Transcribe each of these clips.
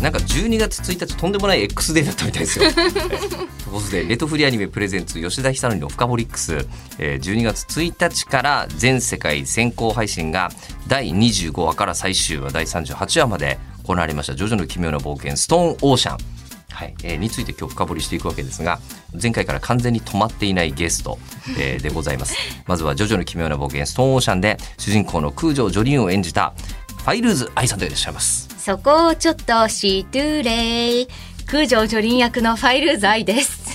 なんか12月1日とんでもない X デーだったみたいですよ。ということで、レトフリアニメプレゼンツ吉田久典のフカボリックス、えー、12月1日から全世界先行配信が第25話から最終話第38話まで行われました、ジョジョの奇妙な冒険、ストーンオーシャン。はい。えー、について今日深掘りしていくわけですが前回から完全に止まっていないゲスト、えー、でございます。まずは「ジョジョの奇妙な冒険ストーンオーシャン」で主人公の空城ジョリーンを演じたファイルーズ愛さんでいらっしゃいますそこをちょっとシートゥレイ空城女林役のファイル材です。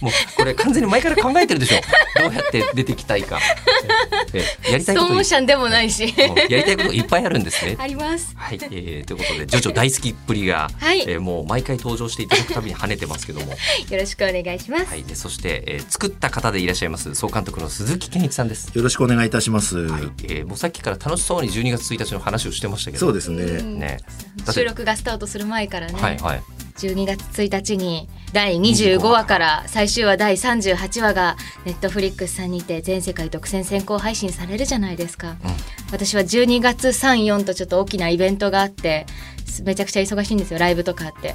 もうこれ完全に前から考えてるでしょ。どうやって出てきたいか。えやりたいことストーンシャンでもないし。やりたいこといっぱいあるんですね。あります。はい、えー、ということでジョジョ大好きっぷりが、はい、えー、もう毎回登場していただくたびに跳ねてますけども。よろしくお願いします。はい。でそして、えー、作った方でいらっしゃいます総監督の鈴木健一さんです。よろしくお願いいたします、はい。えー、もうさっきから楽しそうに12月1日の話をしてましたけど。そうですね。ね。収録がスタートする前からね。はいはい12月1日に第25話から最終話第38話がネットフリックスさんにて全世界独占先行配信されるじゃないですか、うん、私は12月34とちょっと大きなイベントがあってめちゃくちゃ忙しいんですよライブとかあって。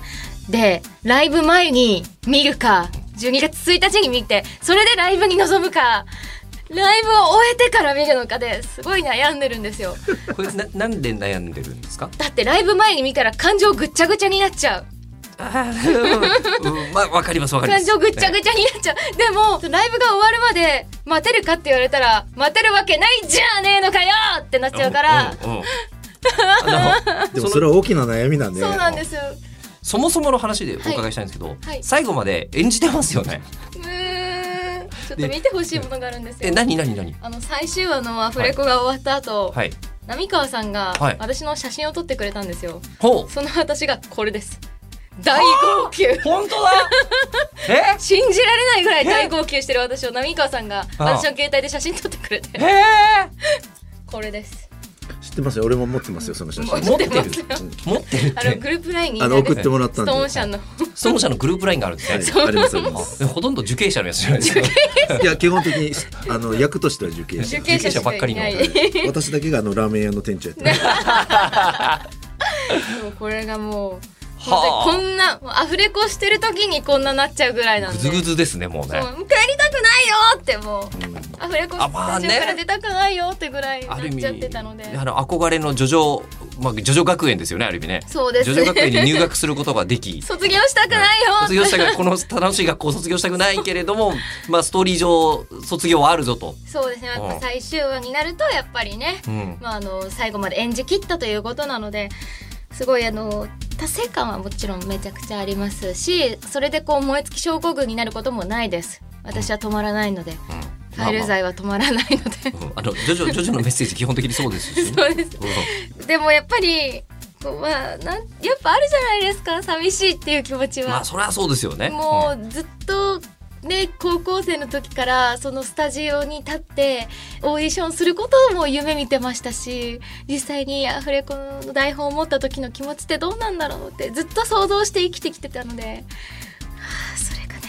でライブ前に見るか12月1日に見てそれでライブに臨むかライブを終えてから見るのかですごい悩んでるんですよ。これななんで悩んでるんですか？だってライブ前に見たら感情ぐっちゃぐちゃになっちゃううん、まあわかりますわかります。感情ぐちゃぐちゃになっちゃう。でもライブが終わるまで待てるかって言われたら待てるわけないじゃねえのかよってなっちゃうから。でもそれは大きな悩みなんで。そうなんですそもそもの話でお伺いしたいんですけど、はいはい、最後まで演じてますよね。ちょっと見てほしいものがあるんですよ。え、何何何？あの最終話のアフレコが終わった後、はい、浪川さんが私の写真を撮ってくれたんですよ。はい、その私がこれです。大号泣。本当だ。え？信じられないぐらい大号泣してる私を浪川さんが私の携帯で写真撮ってくれて。これです。知ってますよ。俺も持ってますよその写真。持ってる。持ってる あのグループラインにあの送ってもらったんで。ストーン社の。ストーン社のグループラインがあるんですね、はい、ありますあります。ほとんど受刑者のやつじゃないですか。いや基本的にあの役としては受刑者。受刑者ばっかりの。私だけがあのラーメン屋の店長やって これがもうこんなアフレコしてる時にこんななっちゃうぐらいなんで。ぐずぐずですねもうね。帰りたくないよってもう、うん、アフレコスタジオから出たくないよってぐらいなっちゃってたのであの憧れのジョジョまあジョジョ学園ですよねある意味ね。そうです、ね、ジョジョ学園に入学することができ。卒業したくないよ、卒業したくこの楽しい学校卒業したくないけれども まあストーリー上卒業はあるぞと。そうですね。やっぱ最終話になるとやっぱりね、うん、まああの最後まで演じ切ったということなのですごいあの達成感はもちろんめちゃくちゃありますしそれでこう燃え尽き症候群になることもないです。私は止まらないので、うん、ファイル剤は止まらないので、まあまあ、あのジョジョジョジョのメッセージ基本的にそうですし、ね、そうです、うん、でもやっぱりこうまあなんやっぱあるじゃないですか。寂しいっていう気持ちは。まあそれはそうですよね。もうずっとで高校生の時からそのスタジオに立ってオーディションすることも夢見てましたし実際にアフレコの台本を持った時の気持ちってどうなんだろうってずっと想像して生きてきてたので、はあ、それがね。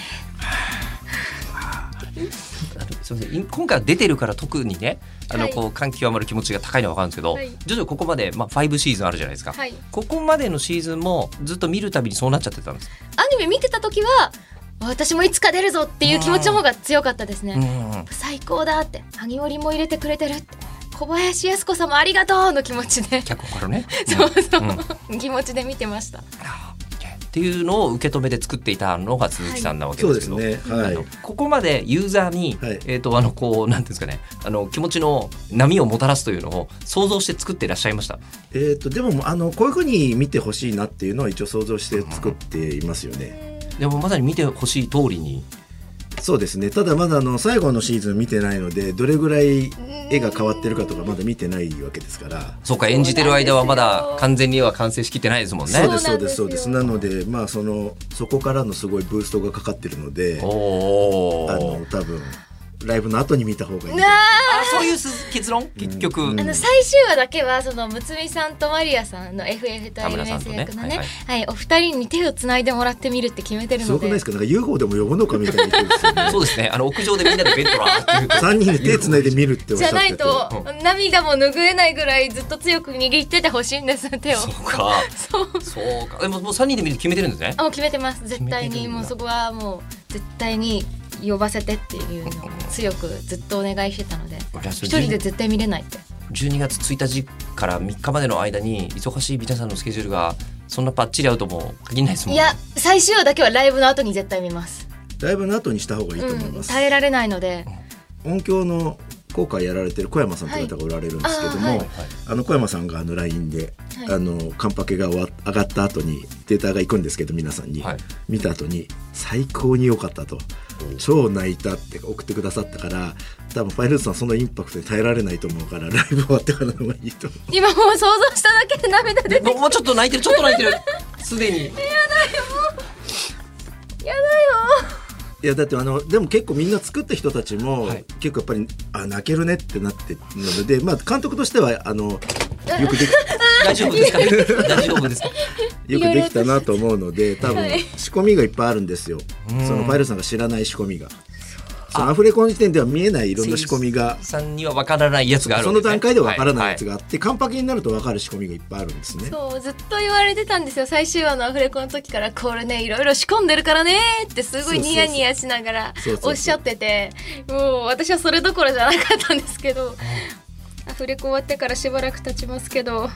すみません。今回は出てるから特にねあのこう感極まる気持ちが高いのは分かるんですけど、はい、徐々ここまで、まあ、5シーズンあるじゃないですか、はい、ここまでのシーズンもずっと見るたびにそうなっちゃってたんです。アニメ見てた時は私もいつか出るぞっていう気持ちの方が強かったですね、うん、最高だって。萩織も入れてくれてるって。小林靖子様ありがとうの気持ちで。脚本からね、そうそう、うん、気持ちで見てました。っていうのを受け止めて作っていたのが鈴木さんなわけですけど、はいね。はい、ここまでユーザーに、はい、えっ、ー、とあのこうなんていうんですかね。あの気持ちの波をもたらすというのを想像して作っていらっしゃいました。えっ、ー、とでもあのこういうふうに見てほしいなっていうのは一応想像して作っていますよね。でもまさに見てほしい通りに。そうですね。ただまだあの最後のシーズン見てないのでどれぐらい絵が変わってるかとかまだ見てないわけですから。そうか演じてる間はまだ完全に絵は完成しきってないですもんね。そうですそうですそうです。なのでまあそのそこからのすごいブーストがかかってるのでおあおの多分ライブの後に見た方がいい。なああそういうす結論？結局、うん。あの最終話だけはそのむつみさんとマリアさんの FF とアニメ役のね田村さんとねはいお二人に手をつないでもらってみるって決めてるすごのでくないですかなんか UFO でも呼ぶのかみたいなねそうですねあの屋上でみんなでベッドラーっていうと3人で手つないで見るっておっじゃないと涙も拭えないぐらいずっと強く握っててほしいんです手をそうかそうそうかでももう3人で見る決めてるんですねあもう決めてます絶対にもうそこはもう絶対に呼ばせてっていうのを強くずっとお願いしてたので一人で絶対見れないって。12月1日から3日までの間に忙しい皆さんのスケジュールがそんなバッチリ合うとも限らないですもんね。いや最終話だけはライブの後に絶対見ます。ライブの後にした方がいいと思いうんます、耐えられないので。音響の効果やられてる小山さんという方がおられるんですけども、はい。あはいの小山さんがあの LINE で、はい。あのカンパケが終わ上がった後にデータが行くんですけど皆さんに、はい。見た後に最高に良かったと。超泣いたって送ってくださったから多分ファイルズさんそのインパクトに耐えられないと思うからライブ終わってからの方がいいと思う。今もう想像しただけで涙出てもうもうちょっと泣いてる。ちょっと泣いてる。すでに。いやだってあのでも結構みんな作った人たちも、はい。結構やっぱりあ泣けるねってなってるのでまあ監督としてはあのよくでき 大丈夫ですか？大丈夫ですか？よくできたなと思うので多分はい。仕込みがいっぱいあるんですよ、うん。そのファイルさんが知らない仕込みがアフレコの時点では見えないいろんな仕込みが。さんには分からないやつがあるその段階では分からないやつはがあって、カンパケになると分かる仕込みがいっぱいあるんですね。そうずっと言われてたんですよ。最終話のアフレコの時からこれねいろいろ仕込んでるからねってすごいニヤニヤしながらおっしゃってて。もう私はそれどころじゃなかったんですけど。アフレコ終わってからしばらく経ちますけど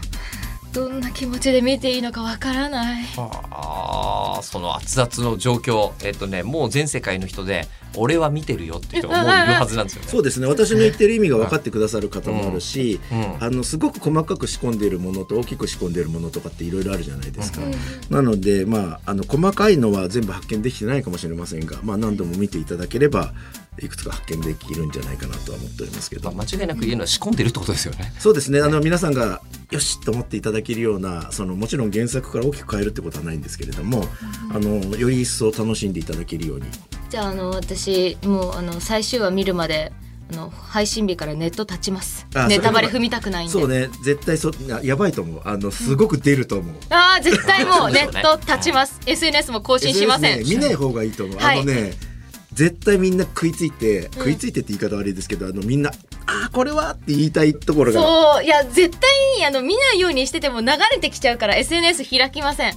どんな気持ちで見ていいのかわからない。あーその熱々の状況。えっ、とねもう全世界の人で俺は見てるよって人がもういるはずなんですよね。そうですね。私の言ってる意味が分かってくださる方もあるし、うん。あのすごく細かく仕込んでいるものと大きく仕込んでいるものとかっていろいろあるじゃないですか、なのでまああの細かいのは全部発見できてないかもしれませんが、まあ、何度も見ていただければいくつか発見できるんじゃないかなとは思っておりますけど、まあ間違いなく言えるのは仕込んでるってことですよね。そうですね。あの皆さんがよしと思っていただけるようなそのもちろん原作から大きく変えるってことはないんですけれども、あのより一層楽しんでいただけるように。じゃああの私もうあの最終話見るまであの配信日からネット立ちます。あネタバレ踏みたくないんで。そうね。絶対そややばいと思う。あのすごく出ると思う、ああ絶対もそうネット立ちます、SNS も更新しません、ね見ない方がいいと思う、はい。あのね絶対みんな食いついて、食いついてって言い方悪いですけどあのみんな「ああこれは!」って言いたいところが。そう。いや絶対にあの見ないようにしてても流れてきちゃうから SNS 開きません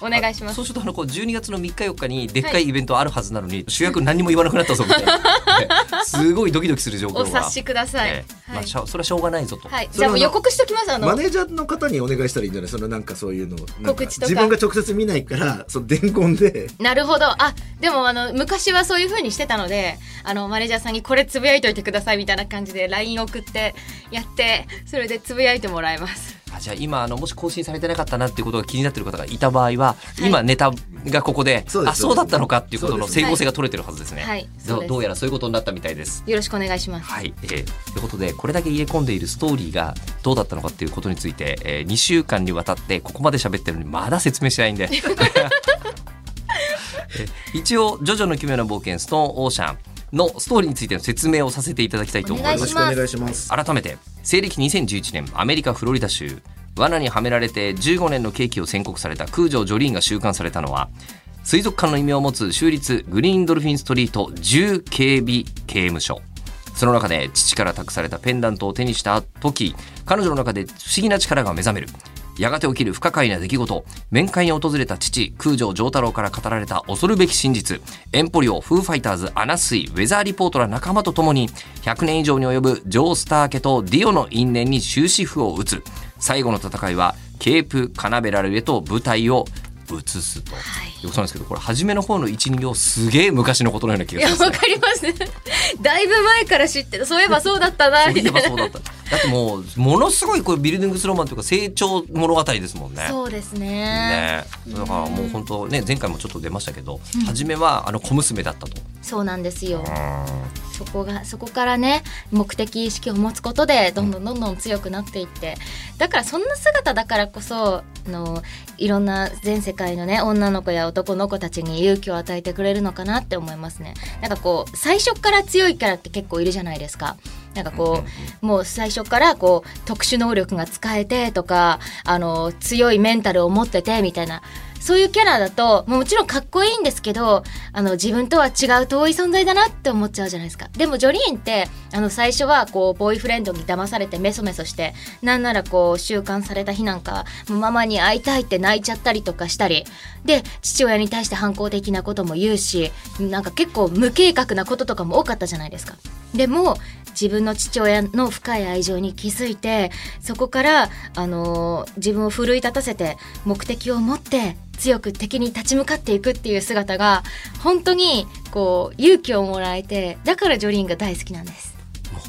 お願いします。そうするとあのこう12月の3日4日にでっかいイベントあるはずなのに、主役何にも言わなくなったぞみたいな、ね すごいドキドキする状況が。お察しください、ええまあ、はいしょそれはしょうがないぞと、じゃあもう予告しときますあの。マネージャーの方にお願いしたらいいんじゃない？そのなんかそういうの告知とか。自分が直接見ないからその伝言で。なるほど。あでもあの昔はそういう風にしてたのであのマネージャーさんにこれつぶやいといてくださいみたいな感じで LINE 送ってやってそれでつぶやいてもらえますあじゃあ今あのもし更新されてなかったなっていうことが気になってる方がいた場合は、今ネタがここであそうだったのかっていうことの整合性が取れてるはずですね、はい。どどうやらそういうことになったみたいです。よろしくお願いします。はい、えー、ということでこれだけ入れ込んでいるストーリーがどうだったのかっていうことについて、えー、2週間にわたってここまで喋ってるのにまだ説明しないんで。えー一応「ジョジョの奇妙な冒険ストーンオーシャン」のストーリーについての説明をさせていただきたいと思います。お願いします。よろしくお願いします。改めて西暦2011年アメリカフロリダ州罠にはめられて15年の刑期を宣告された空城ジョリーンが収監されたのは水族館の異名を持つ州立グリーンドルフィンストリート重警備刑務所。その中で父から託されたペンダントを手にした時彼女の中で不思議な力が目覚めるやがて起きる不可解な出来事。面会に訪れた父空城城太郎から語られた恐るべき真実。エンポリオフーファイターズアナスイウェザーリポートら仲間と共に100年以上に及ぶジョー・スター家とディオの因縁に終止符を打つ。最後の戦いはケープ・カナベラルへと舞台を移すと。はい。よくそうなんですけどこれ初めの方の12行すげえ昔のことのような気がします、ね。わかります だいぶ前から知ってるそういえばそうだったなそういえばそうだった。だってもうものすごいこれビルディングスローマンというか成長物語ですもんね。そうですね。ね、だからもう本当ね前回もちょっと出ましたけど、初めはあの小娘だったと。そうなんですよ。そこがそこからね目的意識を持つことでどんどんどんどん強くなっていって。だからそんな姿だからこそあのいろんな全世界のね女の子や男の子たちに勇気を与えてくれるのかなって思いますね。なんかこう最初から強いキャラって結構いるじゃないですか。なんかこうもう最初からこう特殊能力が使えてとかあの強いメンタルを持っててみたいなそういうキャラだともちろんかっこいいんですけどあの自分とは違う遠い存在だなって思っちゃうじゃないですか。でもジョリーンってあの最初はこうボーイフレンドに騙されてメソメソしてなんならこう収監された日なんかママに会いたいって泣いちゃったりとかしたり。で父親に対して反抗的なことも言うしなんか結構無計画なこととかも多かったじゃないですか。でも自分の父親の深い愛情に気づいてそこから、あの自分を奮い立たせて目的を持って強く敵に立ち向かっていくっていう姿が本当にこう勇気をもらえてだからジョリーンが大好きなんです。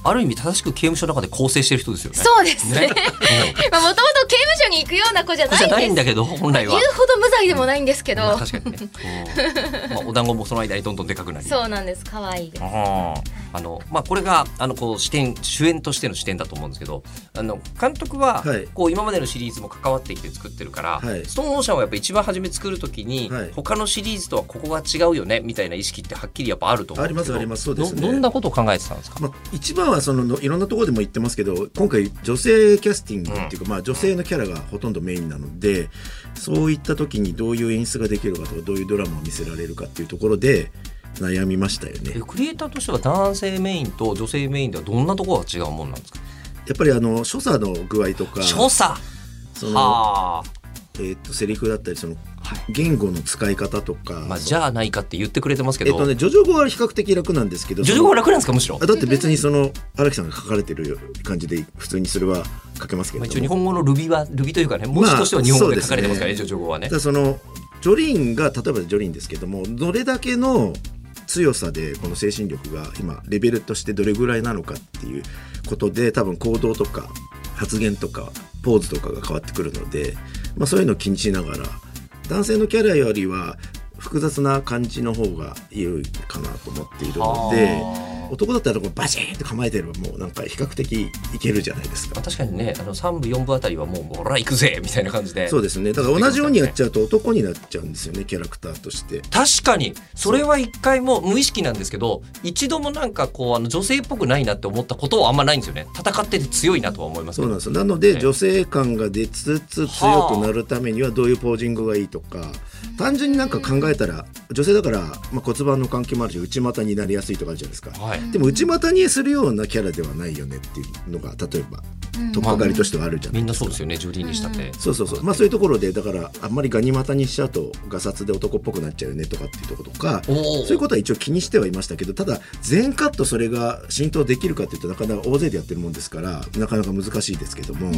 ある意味正しく刑務所の中で構成してる人ですよね。そうですねね。まあもともと刑務所に行くような子じゃじゃないんですないんだけど本来は言う。ほど無罪でもないんですけど、まあ確かにね。うんまあお団子もその間にどんどんでかくなり。そうなんです可愛いです。あのまあこれがあのこう視点主演としての視点だと思うんですけどあの監督ははいこう今までのシリーズも関わってきて作ってるから、はいストーンオーシャンはやっぱ一番初め作るときに、はい他のシリーズとはここが違うよねみたいな意識ってはっきりやっぱあると思うんですけどありますありますそうですねどどんなことを考えてたんですか、まあ、一番はそののいろんなところでも言ってますけど今回女性キャスティングっていうか、まあ、女性のキャラがほとんどメインなのでそういった時にどういう演出ができるかとかどういうドラマを見せられるかっていうところで悩みましたよね。え。クリエイターとしては男性メインと女性メインではどんなところが違うもんなんですか？やっぱりあの所作の具合とか所作？その、はあ、えー、とセリフだったりその言語の使い方とか、まあ、じゃあないかって言ってくれてますけど、えっとね、ジョジョ語は比較的楽なんですけどジョジョ語は楽なんですか？むしろ。あだって別にその荒木さんが書かれてる感じで普通にそれは書けますけまあ、一応日本語のルビはルビというかね文字としては日本語で書かれてますからね,、そうですね。ジョジョ語はね。そのジョリーンが例えばジョリーンですけどもどれだけの強さでこの精神力が今レベルとしてどれぐらいなのかっていうことで多分行動とか発言とかポーズとかが変わってくるので、まあ、そういうのを気にしながら男性のキャラよりは複雑な感じの方が良いかなと思っているので男だったらこうバシーンって構えてればもうなんか比較的いけるじゃないですか。まあ、。確かにねあの3部4部あたりはもう「ほら行くぜ!」みたいな感じで。そうですね。だから同じようにやっちゃうと男になっちゃうんですよねキャラクターとして。確かにそれは一回も無意識なんですけど一度もなんかこうあの女性っぽくないなって思ったことはあんまないんですよね。戦ってて強いなとは思いますけど。そうなんです。よなので、ええ。女性感が出つつ強くなるためにはどういうポージングがいいとか単純になんか考えたら女性だから、まあ、骨盤の関係もあるし内股になりやすいとかあるじゃないですか、はいでも内股にするようなキャラではないよねっていうのが例えば取っかかりとしてはあるじゃないですか。みんなそうですよねジョリーにしたって、そうそうそう。まあそういうところでだからあんまりガニ股にしちゃうとガサツで男っぽくなっちゃうよねとかっていうところとかそういうことは一応気にしてはいましたけどただ全カットそれが浸透できるかっていうとなかなか大勢でやってるもんですからなかなか難しいですけども、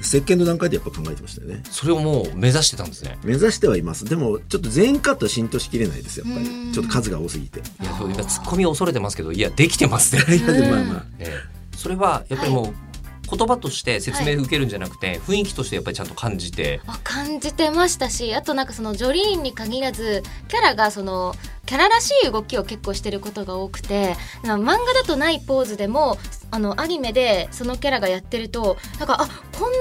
石鹸の段階でやっぱ考えてましたよね。それをもう目指してたんですね。目指してはいます。でもちょっと全カットは浸透しきれないですやっぱり。ちょっと数が多すぎて。いやそう今ツッコミを恐れてますけどいやできてますね、いやでもまあまあ。ええ。それはやっぱりもう、言葉として説明受けるんじゃなくて、雰囲気としてやっぱりちゃんと感じて。あ感じてましたしあとなんかそのジョリーンに限らずキャラがそのキャラらしい動きを結構してることが多くて漫画だとないポーズでもあのアニメでそのキャラがやってるとなんかあこんな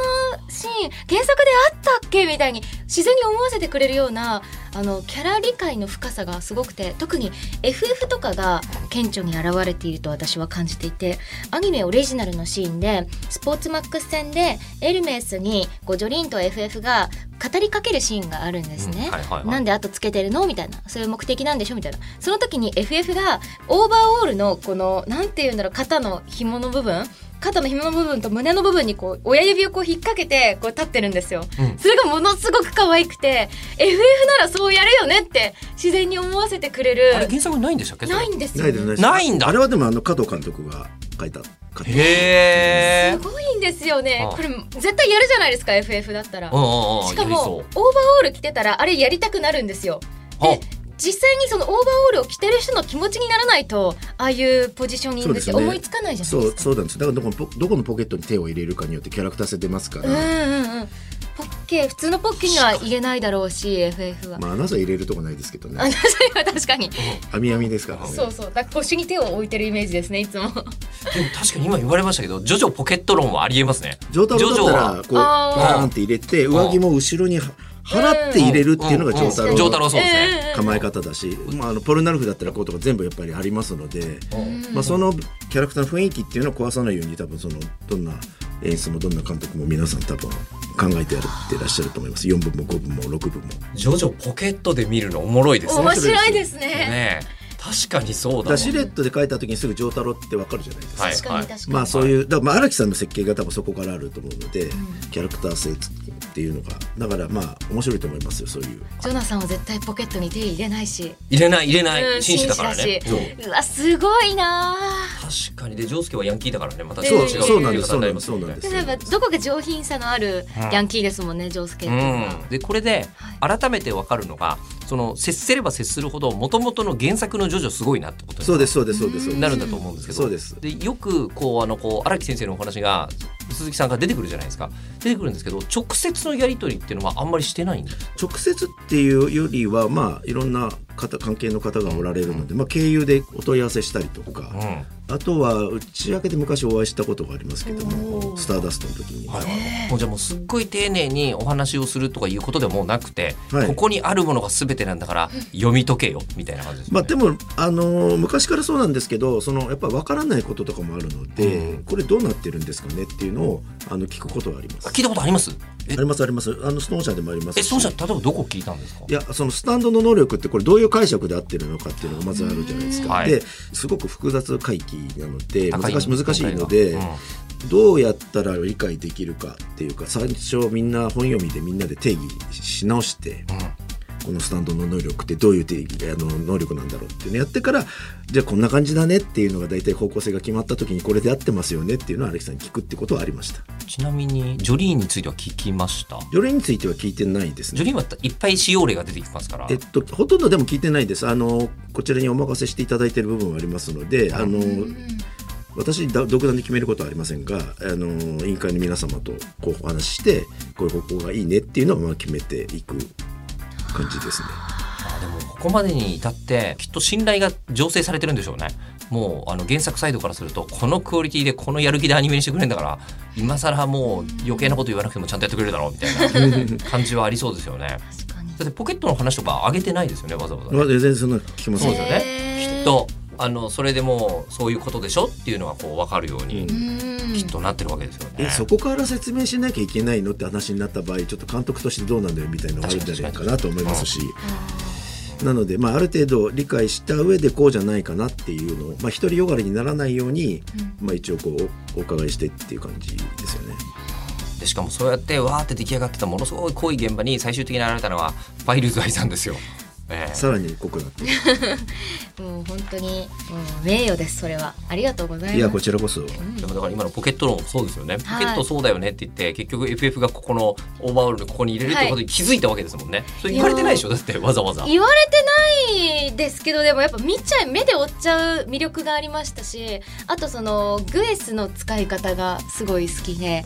シーン原作であったっけみたいに自然に思わせてくれるようなあのキャラ理解の深さがすごくて特に FF とかが顕著に現れていると私は感じていてアニメオリジナルのシーンでスポーツマックス戦でエルメスにこうジョリーンと FF が語りかけるシーンがあるんですね。うんはいはいはい。なんで後つけてるの？みたいな。そういう目的なんでしょ？みたいな。その時に FF がオーバーオールのこのなんていうんだろう肩の紐の部分肩の紐の部分と胸の部分にこう親指をこう引っ掛けてこう立ってるんですよ、うん。それがものすごく可愛くて FF ならそうやるよねって自然に思わせてくれる。あれ原作にないんでしたっけ？ないんですよ、ないですね、ねないんだ。あれはでもあの加藤監督が書いたへえすごいいんですよね。あ。これ絶対やるじゃないですか FF だったら。うんうんうんしかもオーバーオール着てたらあれやりたくなるんですよ。うで実際にそのオーバーオールを着てる人の気持ちにならないとああいうポジショニングって思いつかないじゃないそうですか。そうなんです。だからどこのポどこのポケットに手を入れるかによってキャラクター性出ますから、うんうんうん。ポッケ普通のポッケには入れないだろうし FF は、まあアナザー入れるとこないですけどあね それは確かに。網網ですからね。そうそう。だから腰に手を置いてるイメージですねいつも。でも確かに今言われましたけどジョジョポケット論はありえますね。上太郎だったらこうあー。バーンって入れて上着も後ろには払って入れるっていうのが上太うんジョータ郎。そうですね、構え方だし、まあ、あのポルナルフだったらこうとか全部やっぱりありますので、まあ、そのキャラクターの雰囲気っていうのを壊さないように多分そのどんな演出もどんな監督も皆さん多分考えてやってらっしゃると思います。4分も5分も6分も。ジョジョポケットで見るのおもろいですね。面白いですね。ねえ。確かにそうだだからシルエットで描いた時にすぐ上太郎ってわかるじゃないですか。はい確かに確かに、まあそういう、だからまあ荒木さんの設計が多分そこからあると思うので、キャラクター性っていうのがだからまあ面白いと思いますよそういう。ジョナさんは絶対ポケットに手入れないし、入れない入れない、うん紳士だからね。う。わすごいな。確かに。でジョースケはヤンキーだからね。またそう違そうなんです言い方になりますそうなんです。例えばどこか上品さのあるヤンキーですもんね、ジョースケっていうのは、うん、でこれで改めて分かるのがその接すれば接するほどもともとの原作のジョジョすごいなってことにそうですそうですそうですそうです。なるんだと思うんですけど、そうです。でよくこうあのこう荒木先生のお話が鈴木さんが出てくるじゃないですか。出てくるんですけど直接のやり取りっていうのはあんまりしてないんです直接っていうよりはまあいろんな方関係の方がおられるので、まあ、経由でお問い合わせしたりとか、あとは打ち明けで昔お会いしたことがありますけどもスターダストの時に、はい。もうじゃあもうすっごい丁寧にお話をするとかいうことでもなくて、はい。ここにあるものが全てなんだから読み解けよみたいな感じですよね。まあでも、あのー昔からそうなんですけどそのやっぱ分からないこととかもあるので、うん。これどうなってるんですかねっていうのをあの聞くことがあります。聞いたことあります？え？ありますあります。あのスノーシャでもありますし。えそうじゃ例えばどこ聞いたんですか？いやそのスタンドの能力ってこれどういう解釈で合ってるのかっていうのがまずあるじゃないですか。はい。ですごく複雑回帰なので難し難しいので、うん。どうやったら理解できるかっていうか最初みんな本読みでみんなで定義し直して、このスタンドの能力ってどういう定義あの能力なんだろうっていうのやってからじゃあこんな感じだねっていうのが大体方向性が決まった時にこれで合ってますよねっていうのをアレキさんに聞くってことはありました。ちなみにジョリーンについては聞きましたジョリーンについては聞いてないですね。ジョリーンはいっぱい使用例が出てきますから、えっと、ほとんどでも聞いてないです。あの、こちらにお任せしていただいている部分はありますので、あの、私、だ独断で決めることはありませんが、あの、委員会の皆様とこうお話しして、こういう方向がいいねっていうのをまあ決めていく感じですね。あでもここまでに至ってきっと信頼が醸成されてるんでしょうね。もうあの原作サイドからするとこのクオリティでこのやる気でアニメにしてくれるんだから今更もう余計なこと言わなくてもちゃんとやってくれるだろうみたいな感じはありそうですよね。確かに。だってポケットの話とか上げてないですよねわざわざ。ね、まあ、全然そんな聞きませんそうですよね。きっとあのそれでもうそういうことでしょっていうのがこう分かるようにうん。きっとなってるわけですよね、えそこから説明しなきゃいけないのって話になった場合ちょっと監督としてどうなんだよみたいなのがあるんじゃないかなと思いますし。なので、まあ、ある程度理解した上でこうじゃないかなっていうのを、まあ、独りよがりにならないように、まあ、一応こうおお伺いしてっていう感じですよね。でしかもそうやってわーって出来上がってたものすごい濃い現場に最終的に現れたのはファイルズ愛さんですよ。ええ。さらに濃くなって もう本当にもう名誉ですそれは。ありがとうございます。いやこちらこそ。でもだから今のポケット論そうですよね、はい。ポケットそうだよねって言って結局 FF がここのオーバーオールでここに入れるってことに気づいたわけですもんね、それ言われてないでしょ？だってわざわざ。言われてないですけどでもやっぱ見ちゃい目で追っちゃう魅力がありましたしあとそのグエスの使い方がすごい好きで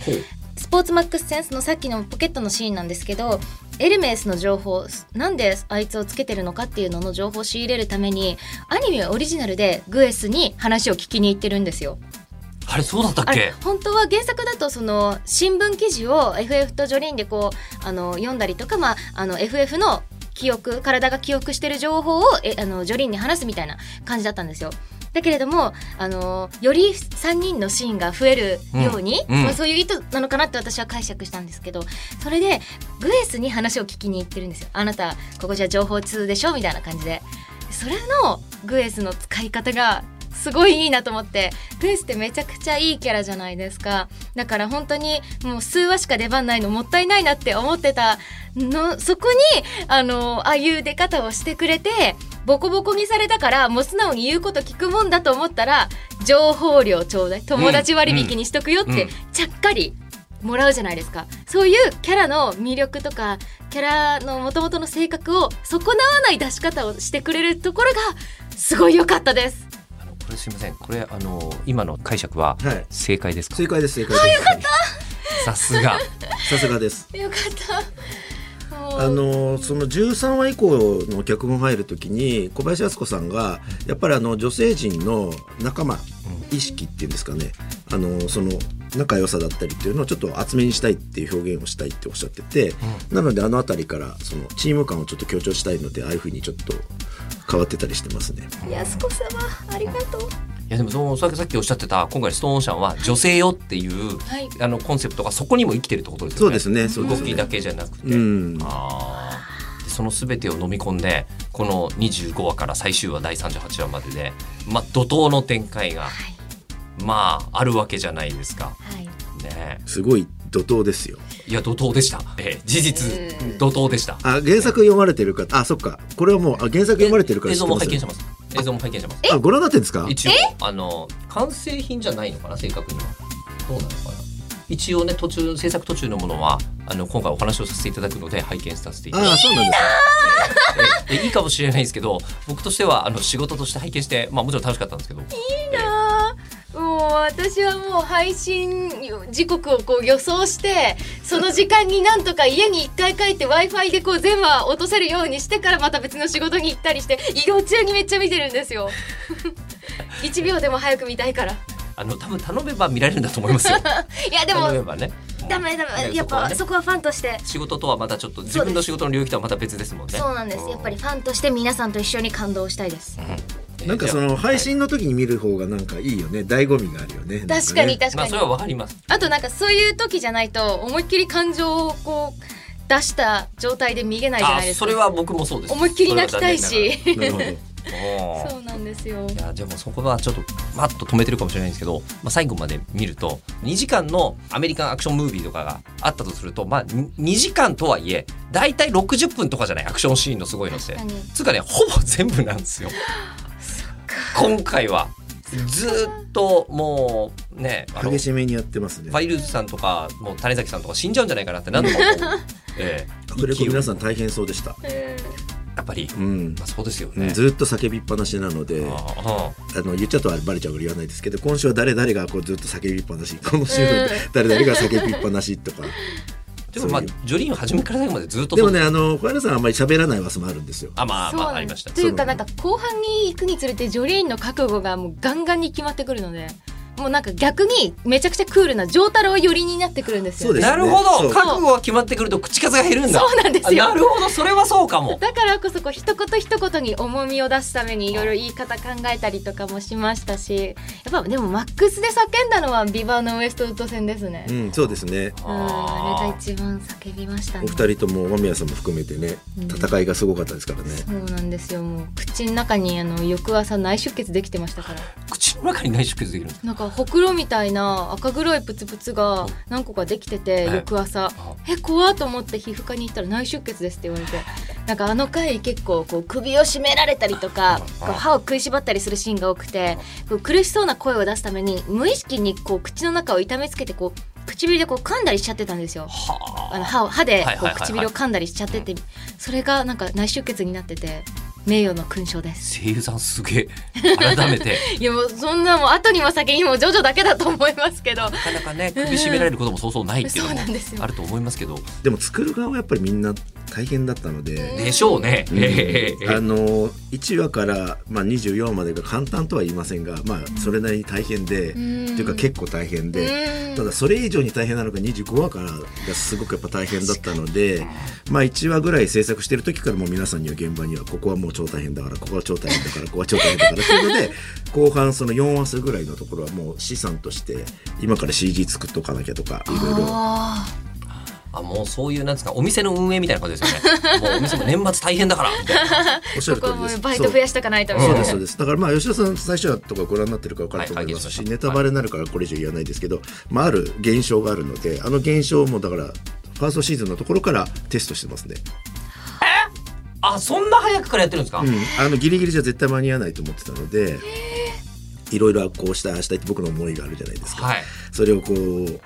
スポーツマックスセンスのさっきのポケットのシーンなんですけどエルメスの情報なんであいつをつけてるのかっていうのの情報を仕入れるためにアニメはオリジナルでグエスに話を聞きに行ってるんですよ。あれそうだったっあけれ本当は原作だとその新聞記事を FF とジョリーンでこうあの読んだりとか、まあ、あの FF の記憶体が記憶してる情報をえあのジョリーンに話すみたいな感じだったんですよ。だけれどもあのより3人のシーンが増えるように、うんそういう意図なのかなって私は解釈したんですけどそれでグエスに話を聞きに行ってるんですよ。あなたここじゃ情報通でしょ？みたいな感じで。それのグエスの使い方がすごいいいなと思って。グエスってめちゃくちゃいいキャラじゃないですか。だから本当にもう数話しか出番ないのもったいないなって思ってたのそこにあのああいう出方をしてくれてボコボコにされたからもう素直に言うこと聞くもんだと思ったら情報量ちょうだい。友達割引にしとくよってうん。ちゃっかりもらうじゃないですか。そういうキャラの魅力とかキャラの元々の性格を損なわない出し方をしてくれるところがすごい良かったですすいません。これあの今の解釈ははい。正解ですか、正解です正解です。さすが。さすがです。よかった。あのその13話以降の脚本入る時に小林靖子さんがやっぱりあの女性陣の仲間意識っていうんですかね。あのその仲良さだったりっていうのをちょっと厚めにしたいっていう表現をしたいっておっしゃってて、なのであの辺りからそのチーム感をちょっと強調したいのでああいうふうにちょっと変わってたりしてますね。安子様ありがとう。いやでもそのささっきおっしゃってた今回ストーンオーシャンは女性よっていう、はい。あのコンセプトがそこにも生きてるってことですよね。そうですねそうですね。動きだけじゃなくて、うん。あー。でその全てを飲み込んでこの25話から最終話第38話までで、まあ、怒涛の展開が、まああるわけじゃないですか。はい。ね。すごい怒涛ですよ。いや怒涛でした、ええ。事実うん。怒涛でした。あ原作読まれてる方あそっか。これはもうあ原作読まれてるから映像も拝見してます。映像も拝見してます。あご覧になってるんですか？一応あの完成品じゃないのかな正確には。どうなのかな。一応ね途中制作途中のものはあの今回お話をさせていただくので拝見させていただきますあそうなんです。ええ。いいかもしれないんですけど僕としてはあの仕事として拝見してまあもちろん楽しかったんですけど。いいなう私はもう配信時刻をこう予想してその時間になんとか家に1回帰って w i f i でこう全話落とせるようにしてからまた別の仕事に行ったりして移動中にめっちゃ見てるんですよ。1秒でも早く見たいから。あの多分頼めば見られるんだと思いますよ。いやでも頼めばね。ダメダメねやっぱそこはファンとして。仕事とはまたちょっと自分の仕事の領域とはまた別ですもんね。そうなんです。やっぱりファンとして皆さんと一緒に感動したいです。うんなんかその配信の時に見る方がなんかいいよね。醍醐味があるよね。確かに確かに。まあそれはわかります。あとなんかそういう時じゃないと思いっきり感情をこう出した状態で見れないじゃないですか。あそれは僕もそうです。思いっきり泣きたいしなるほど。おーそうなんですよ。いやでもそこはちょっとマッと止めてるかもしれないんですけど、まあ、最後まで見ると2時間のアメリカンアクションムービーとかがあったとするとまあ2時間とはいえ大体60分とかじゃない？アクションシーンのすごいのって。つうかねほぼ全部なんですよ今回はずーっともうね激しめにやってますね。ファイルズさんとかもう種崎さんとか死んじゃうんじゃないかなって何度も思う、ええ。迫力皆さん大変そうでした。やっぱり、うん。まあ、そうですよね。うんずっと叫びっぱなしなのであの言っちゃうとバレちゃうから言わないですけど今週は誰々がこうずっと叫びっぱなし。この週うん。誰々が叫びっぱなしとかでもまあジョリーンは初めから最後までずっとでもねあの小原さんあんまり喋らない話もあるんですよ。あまあまあありました。というかなんか後半に行くにつれてジョリーンの覚悟がもうガンガンに決まってくるのでもうなんか逆にめちゃくちゃクールな丈太郎寄りになってくるんですよそうですなるほど。覚悟が決まってくると口数が減るんだ。そうなんですよ。あなるほど。それはそうかも。だからこそこう一言一言に重みを出すためにいろいろ言い方考えたりとかもしましたしやっぱでもマックスで叫んだのはビバーのウエストウッド戦ですね。う。んそうですね。うん、あれが一番叫びましたおね。二人とも間宮さんも含めてねうん。戦いがすごかったですからね。そうなんですよ。もう口の中にあの翌朝内出血できてましたから。口の中に内出血できるなんかほくろみたいな赤黒いプツプツが何個かできててはい翌朝。え怖っと思って皮膚科に行ったら内出血ですって言われて。なんかあの回結構こう首を絞められたりとかこう歯を食いしばったりするシーンが多くてこう苦しそうな声を出すために無意識にこう口の中を痛めつけてこう唇でこう噛んだりしちゃってたんですよ。はあ。の歯を歯でこう唇を噛んだりしちゃっててそれがなんか内出血になってて名誉の勲章です。声優さんすげえ。改めて。いやもうそんなもう後にも先にもジョジョだけだと思いますけど。なかなかね首絞められることもそうそうないっていうそうのもなんですよ。あると思いますけど。でも作る側はやっぱりみんな大変だったので、でしょうね、うん。ええ。ええあの1話から、まあ、24話までが簡単とは言いませんが、まあ、それなりに大変で、ん。というか結構大変で、うん。ただそれ以上に大変なのが25話からがすごくやっぱ大変だったので、まあ、1話ぐらい制作してる時からもう皆さんには現場にはここはもう超大変だからここは超大変だからここは超大変だからっていうので 後半その4話数ぐらいのところはもう資産として今から CG 作っとかなきゃとかいろいろ。ああもうそういうなんですかお店の運営みたいな感じですよね。もうお店も年末大変だからみたいな。おっしゃーここはもる通りです。うバイト増やしとかないとそうですそうです。だからまあ吉田さん最初はとかご覧になってるか分かると思いますし、はいはいネタバレになるからこれ以上言わないですけど、まあ、ある現象があるのであの現象もだからファーストシーズンのところからテストしてますねあそんな早くからやってるんですか、うん、あのギリギリじゃ絶対間に合わないと思ってたのでいろいろこうしたいああしたいって僕の思いがあるじゃないですか、はい。それをこう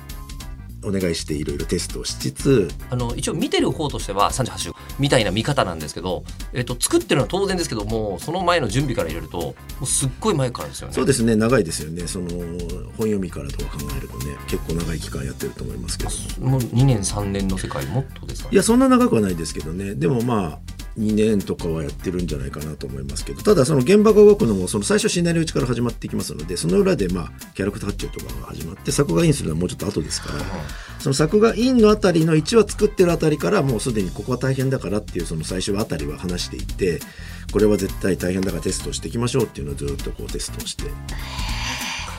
お願いしていろいろテストをしつつあの一応見てる方としては38週みたいな見方なんですけど、えっと、作ってるのは当然ですけどもその前の準備から入れるともうすっごい前からですよね。そうですね。長いですよね。その本読みからとか考えるとね結構長い期間やってると思いますけど。もう2年3年の世界もっとですかね。いやそんな長くはないですけどね。でもまあ2年とかはやってるんじゃないかなと思いますけどただその現場が動くのもその最初シナリオ打ちから始まっていきますのでその裏でまあキャラクター発注とかが始まって作画インするのはもうちょっと後ですからその作画インのあたりの1話作ってるあたりからもうすでにここは大変だからっていうその最初あたりは話していってこれは絶対大変だからテストをしていきましょうっていうのをずっとこうテストをして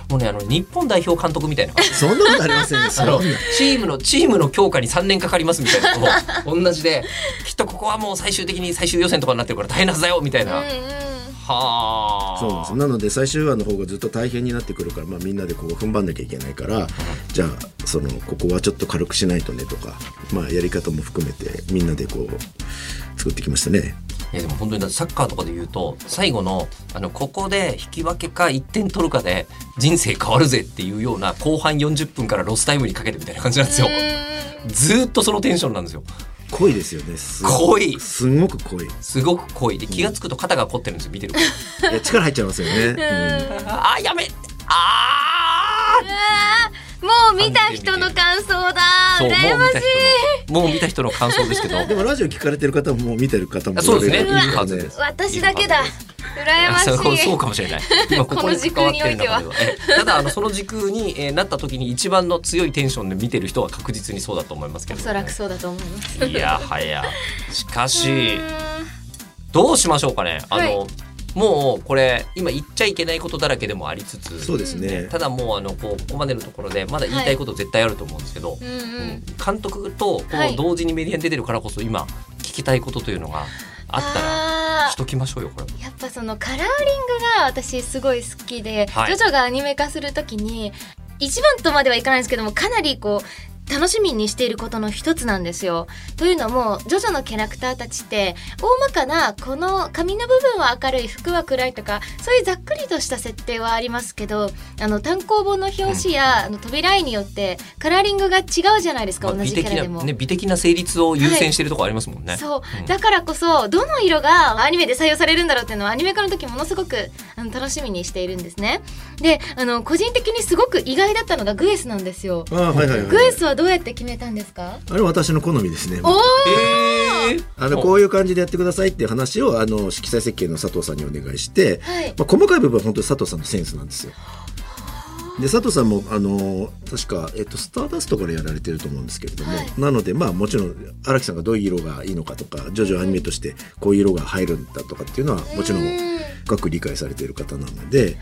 もうねあの日本代表監督みたいな感じ。そんなことありませんねそあのんな。チームのチームの強化に3年かかりますみたいなのと同じできっとここはもう最終的に最終予選とかになってるから大変なはずだよみたいな。うんうんはあ。そうなんです。なので最終話の方がずっと大変になってくるから、まあ、みんなでこう踏ん張んなきゃいけないから、じゃあそのここはちょっと軽くしないとねとか、まあ、やり方も含めてみんなでこう作ってきましたね。いやでも本当にサッカーとかで言うと最後のあのここで引き分けか1点取るかで人生変わるぜっていうような後半40分からロスタイムにかけてみたいな感じなんですよ。ずーっとそのテンションなんですよ。濃いですよね。す濃い。すごく濃い。いすごく濃い。で気が付くと肩が凝ってるんですよ見てるからや力入っちゃいますよね、あーやめあもう見た人の感想だ。羨ましい。見た人のもう見た人の感想ですけど。うん、でもラジオ聞かれてる方ももう見てる方もあそうですね。いるはずです。私だけだ。羨ましそうい そうかもしれない。今 ここに関わってるただ あのその時空に、えーなった時に一番の強いテンションで見てる人は確実にそうだと思いますけど、おそらくそうだと思います。いやはやしかうしどうしましょうかね。あの、はもうこれ今言っちゃいけないことだらけでもありつつそうですね。ただもうあのこうここまでのところでまだ言いたいこと絶対あると思うんですけど、うんうん。監督とこはい。う同時にメディアに出てるからこそ今聞きたいことというのがあったらしときましょうよこれ。やっぱそのカラーリングが私すごい好きで、はい。ジョジョがアニメ化するときに一番とまではいかないんですけどもかなりこう楽しみにしていることの一つなんですよ。というのもジョジョのキャラクターたちって大まかなこの髪の部分は明るい服は暗いとかそういうざっくりとした設定はありますけどあの単行本の表紙や、あの扉絵によってカラーリングが違うじゃないですか、まあ同じキャラでも。ね美的な成立を優先してるとこありますもんね。そう、んだからこそどの色がアニメで採用されるんだろうっていうのはアニメ化の時ものすごくあの楽しみにしているんですねであの個人的にすごく意外だったのがグエスなんですよはいはいはいグエスはどうやって決めたんですか？あれは私の好みですね。おおえー！あのこういう感じでやってくださいっていう話をあの色彩設計の佐藤さんにお願いして、はい。まあ、細かい部分は本当に佐藤さんのセンスなんですよ。で佐藤さんもあの確か、えっと、スターダストからやられてると思うんですけれども、はい。なのでまあもちろん荒木さんがどういう色がいいのかとかジョジョアニメとしてこういう色が入るんだとかっていうのはもちろん。深く理解されている方なので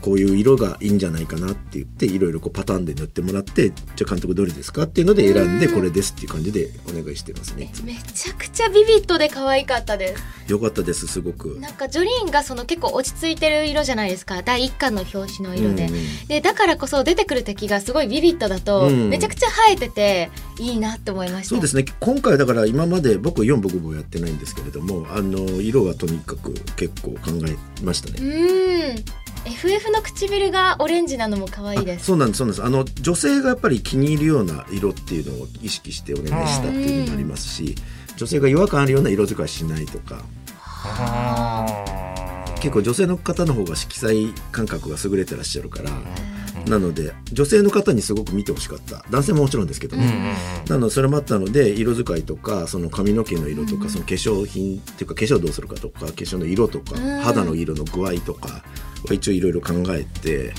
こういう色がいいんじゃないかなって言っていろいろこうパターンで塗ってもらってじゃあ監督どれですかっていうので選んでこれですっていう感じでお願いしてますね。めちゃくちゃビビッドで可愛かったです。よかったですすごく。なんかジョリーンがその結構落ち着いてる色じゃないですか。第一巻の表紙の色で、うんうん。でだからこそ出てくる敵がすごいビビッドだと、うん。めちゃくちゃ生えてていいなって思いました。そうですね。今回だから今まで僕4僕もやってないんですけれどもあの色はとにかく結構考えましたね。うん FF の唇がオレンジなのも可愛いです。あそうなんですそうなんです。あの女性がやっぱり気に入るような色っていうのを意識してお願いしたっていうのもありますし、女性が違和感あるような色使いしないとか。結構女性の方の方が色彩感覚が優れてらっしゃるから、なので女性の方にすごく見てほしかった。男性ももちろんですけどね、なのでそれもあったので色使いとかその髪の毛の色とか、その化粧品っていうか化粧どうするかとか化粧の色とか、うん。肌の色の具合とかは一応いろいろ考えて。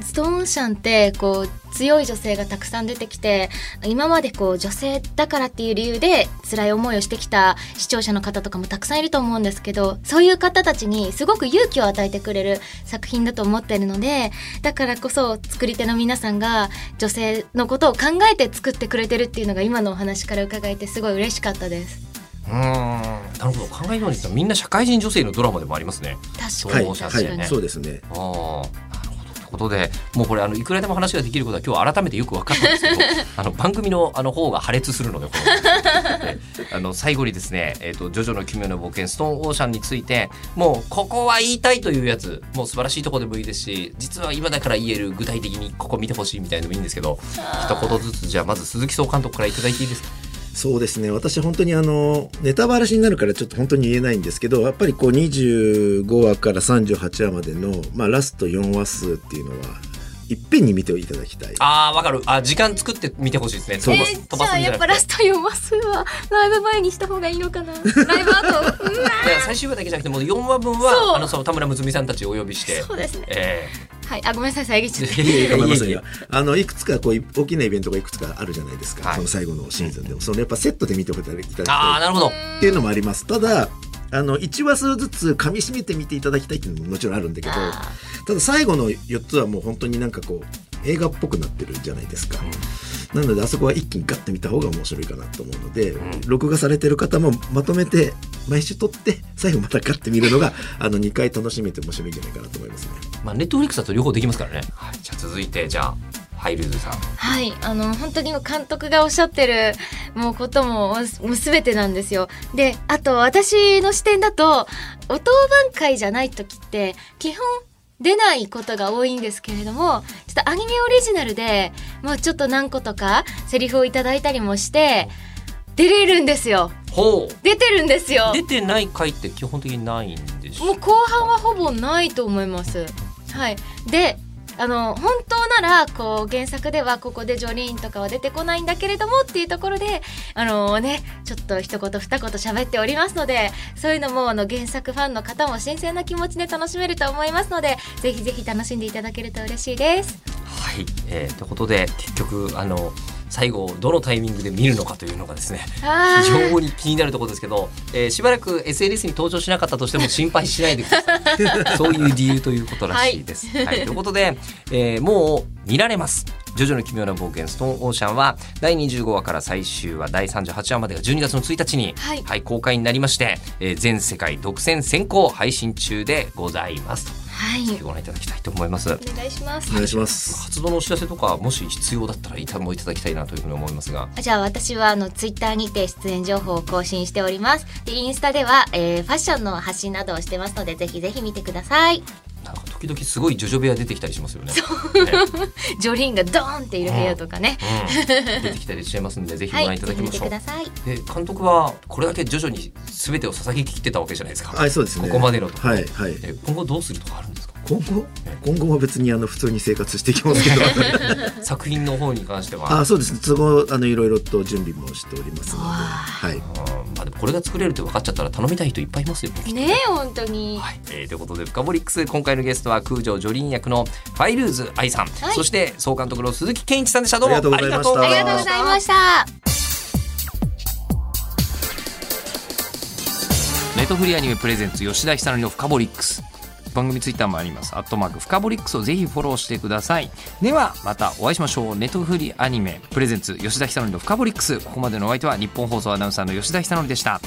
ストーンシャンってこう強い女性がたくさん出てきて今までこう女性だからっていう理由で辛い思いをしてきた視聴者の方とかもたくさんいると思うんですけどそういう方たちにすごく勇気を与えてくれる作品だと思ってるのでだからこそ作り手の皆さんが女性のことを考えて作ってくれてるっていうのが今のお話から伺えてすごい嬉しかったです。うん。なるほど。考えようにしたらみんな社会人女性のドラマでもありますね。確そうかにね。確かに。そうですね。ああなるほど。ってこことでもうこれあのいくらでも話ができることは今日改めてよく分かったんですけど あの番組のあの方が破裂するのでこのであの最後にですね「えーと、ジョジョの奇妙な冒険ストーンオーシャン」についてもうここは言いたいというやつ。もう素晴らしいところでもいいですし実は今だから言える具体的にここ見てほしいみたいでもいいんですけど一言ずつじゃあまず鈴木総監督から頂いていいですか？そうですね私本当にあのネタバラシになるからちょっと本当に言えないんですけどやっぱりこう25話から38話までの、まあ、ラスト4話数っていうのはいっぺんに見ていただきたい。ああ、わかる。あ時間作って見てほしいですね。そうえー、飛ばすんじゃやっぱラスト4話数はライブ前にした方がいいのかな？ライブ後？うわ最終話だけじゃなくてもう4話分はあのその田村睦美さんたちをお呼びして。そうですね。えー、はい、あごめんなさい遮っちゃって。あのいくつかこう大きなイベントがいくつかあるじゃないですか。はい、その最後のシーズンでも、そのやっぱセットで見ていただきたい。ああなるほど。っていうのもあります。ただあの1話数ずつ噛みしめて見ていただきたいっていうのももちろんあるんだけどただ最後の4つはもう本当になんかこう映画っぽくなってるじゃないですか、うん、なのであそこは一気にガッて見た方が面白いかなと思うので、うん、録画されてる方もまとめて毎週撮って最後またガッて見るのがあの2回楽しめて面白いんじゃないかなと思いますね。まあ、ネットフリックスだと両方できますからね、はい、じゃあ続いてじゃあハイルズさん。はい、あの本当に監督がおっしゃってるもうことももうすべてなんですよ。で、あと私の視点だとお当番会じゃない時って基本出ないことが多いんですけれどもちょっとアニメオリジナルでもうちょっと何個とかセリフをいただいたりもして出れるんですよ。ほう出てるんですよ。出てない回って基本的にないんでしょもう後半はほぼないと思います。はい。であの本当ならこう原作ではここでジョリーンとかは出てこないんだけれどもっていうところであのねちょっと一言二言喋っておりますのでそういうのもあの原作ファンの方も新鮮な気持ちで楽しめると思いますのでぜひぜひ楽しんでいただけると嬉しいです。はい、えー、ということで結局あの最後どのタイミングで見るのかというのがですね非常に気になるところですけど、えー、しばらく SNS に登場しなかったとしても心配しないでください そういう理由ということらしいです。はい、はい、ということで、えー、もう見られます。ジョジョの奇妙な冒険ストーンオーシャンは第25話から最終話第38話までが12月の1日に、はい、はい、公開になりまして、えー、全世界独占先行配信中でございます。はい、ご覧いただきたいと思います。お願いします。お願いします。活動のお知らせとかもし必要だったらいたもいただきたいなというふうに思いますが。じゃあ私はあのツイッターにて出演情報を更新しております。でインスタでは、えー、ファッションの発信などをしてますのでぜひぜひ見てください。なんか時々すごいジョジョ部屋出てきたりしますよね。ねジョリンがドーンっている部屋とかね、うんうん、出てきたりしちゃいますんでぜひご覧いただきましょう。はい、で監督はこれだけ徐々に全てを捧げきってたわけじゃないですか。はいそうですね。ここまでのとはいはい、今後どうするとかあるんですか？今後？今後は別にあの普通に生活していきますけど。作品の方に関しては。あそうです。都合あのいろいろと準備もしておりますので。はい。まあでもこれが作れるって分かっちゃったら頼みたい人いっぱいいますよねね本当に、はい。えー、ということで「深掘りックス」今回のゲストは空城ジョリン役のファイルーズ愛さん、はい、そして総監督の鈴木健一さんでした。どうもありがとうございました。ネトフリアニメプレゼンツ吉田久典の深掘りックス番組ツイッターもあります。アットマークフカボリックスをぜひフォローしてください。ではまたお会いしましょう。ネットフリアニメプレゼンツ吉田久典のフカボリックス。ここまでのお相手は日本放送アナウンサーの吉田久典でした。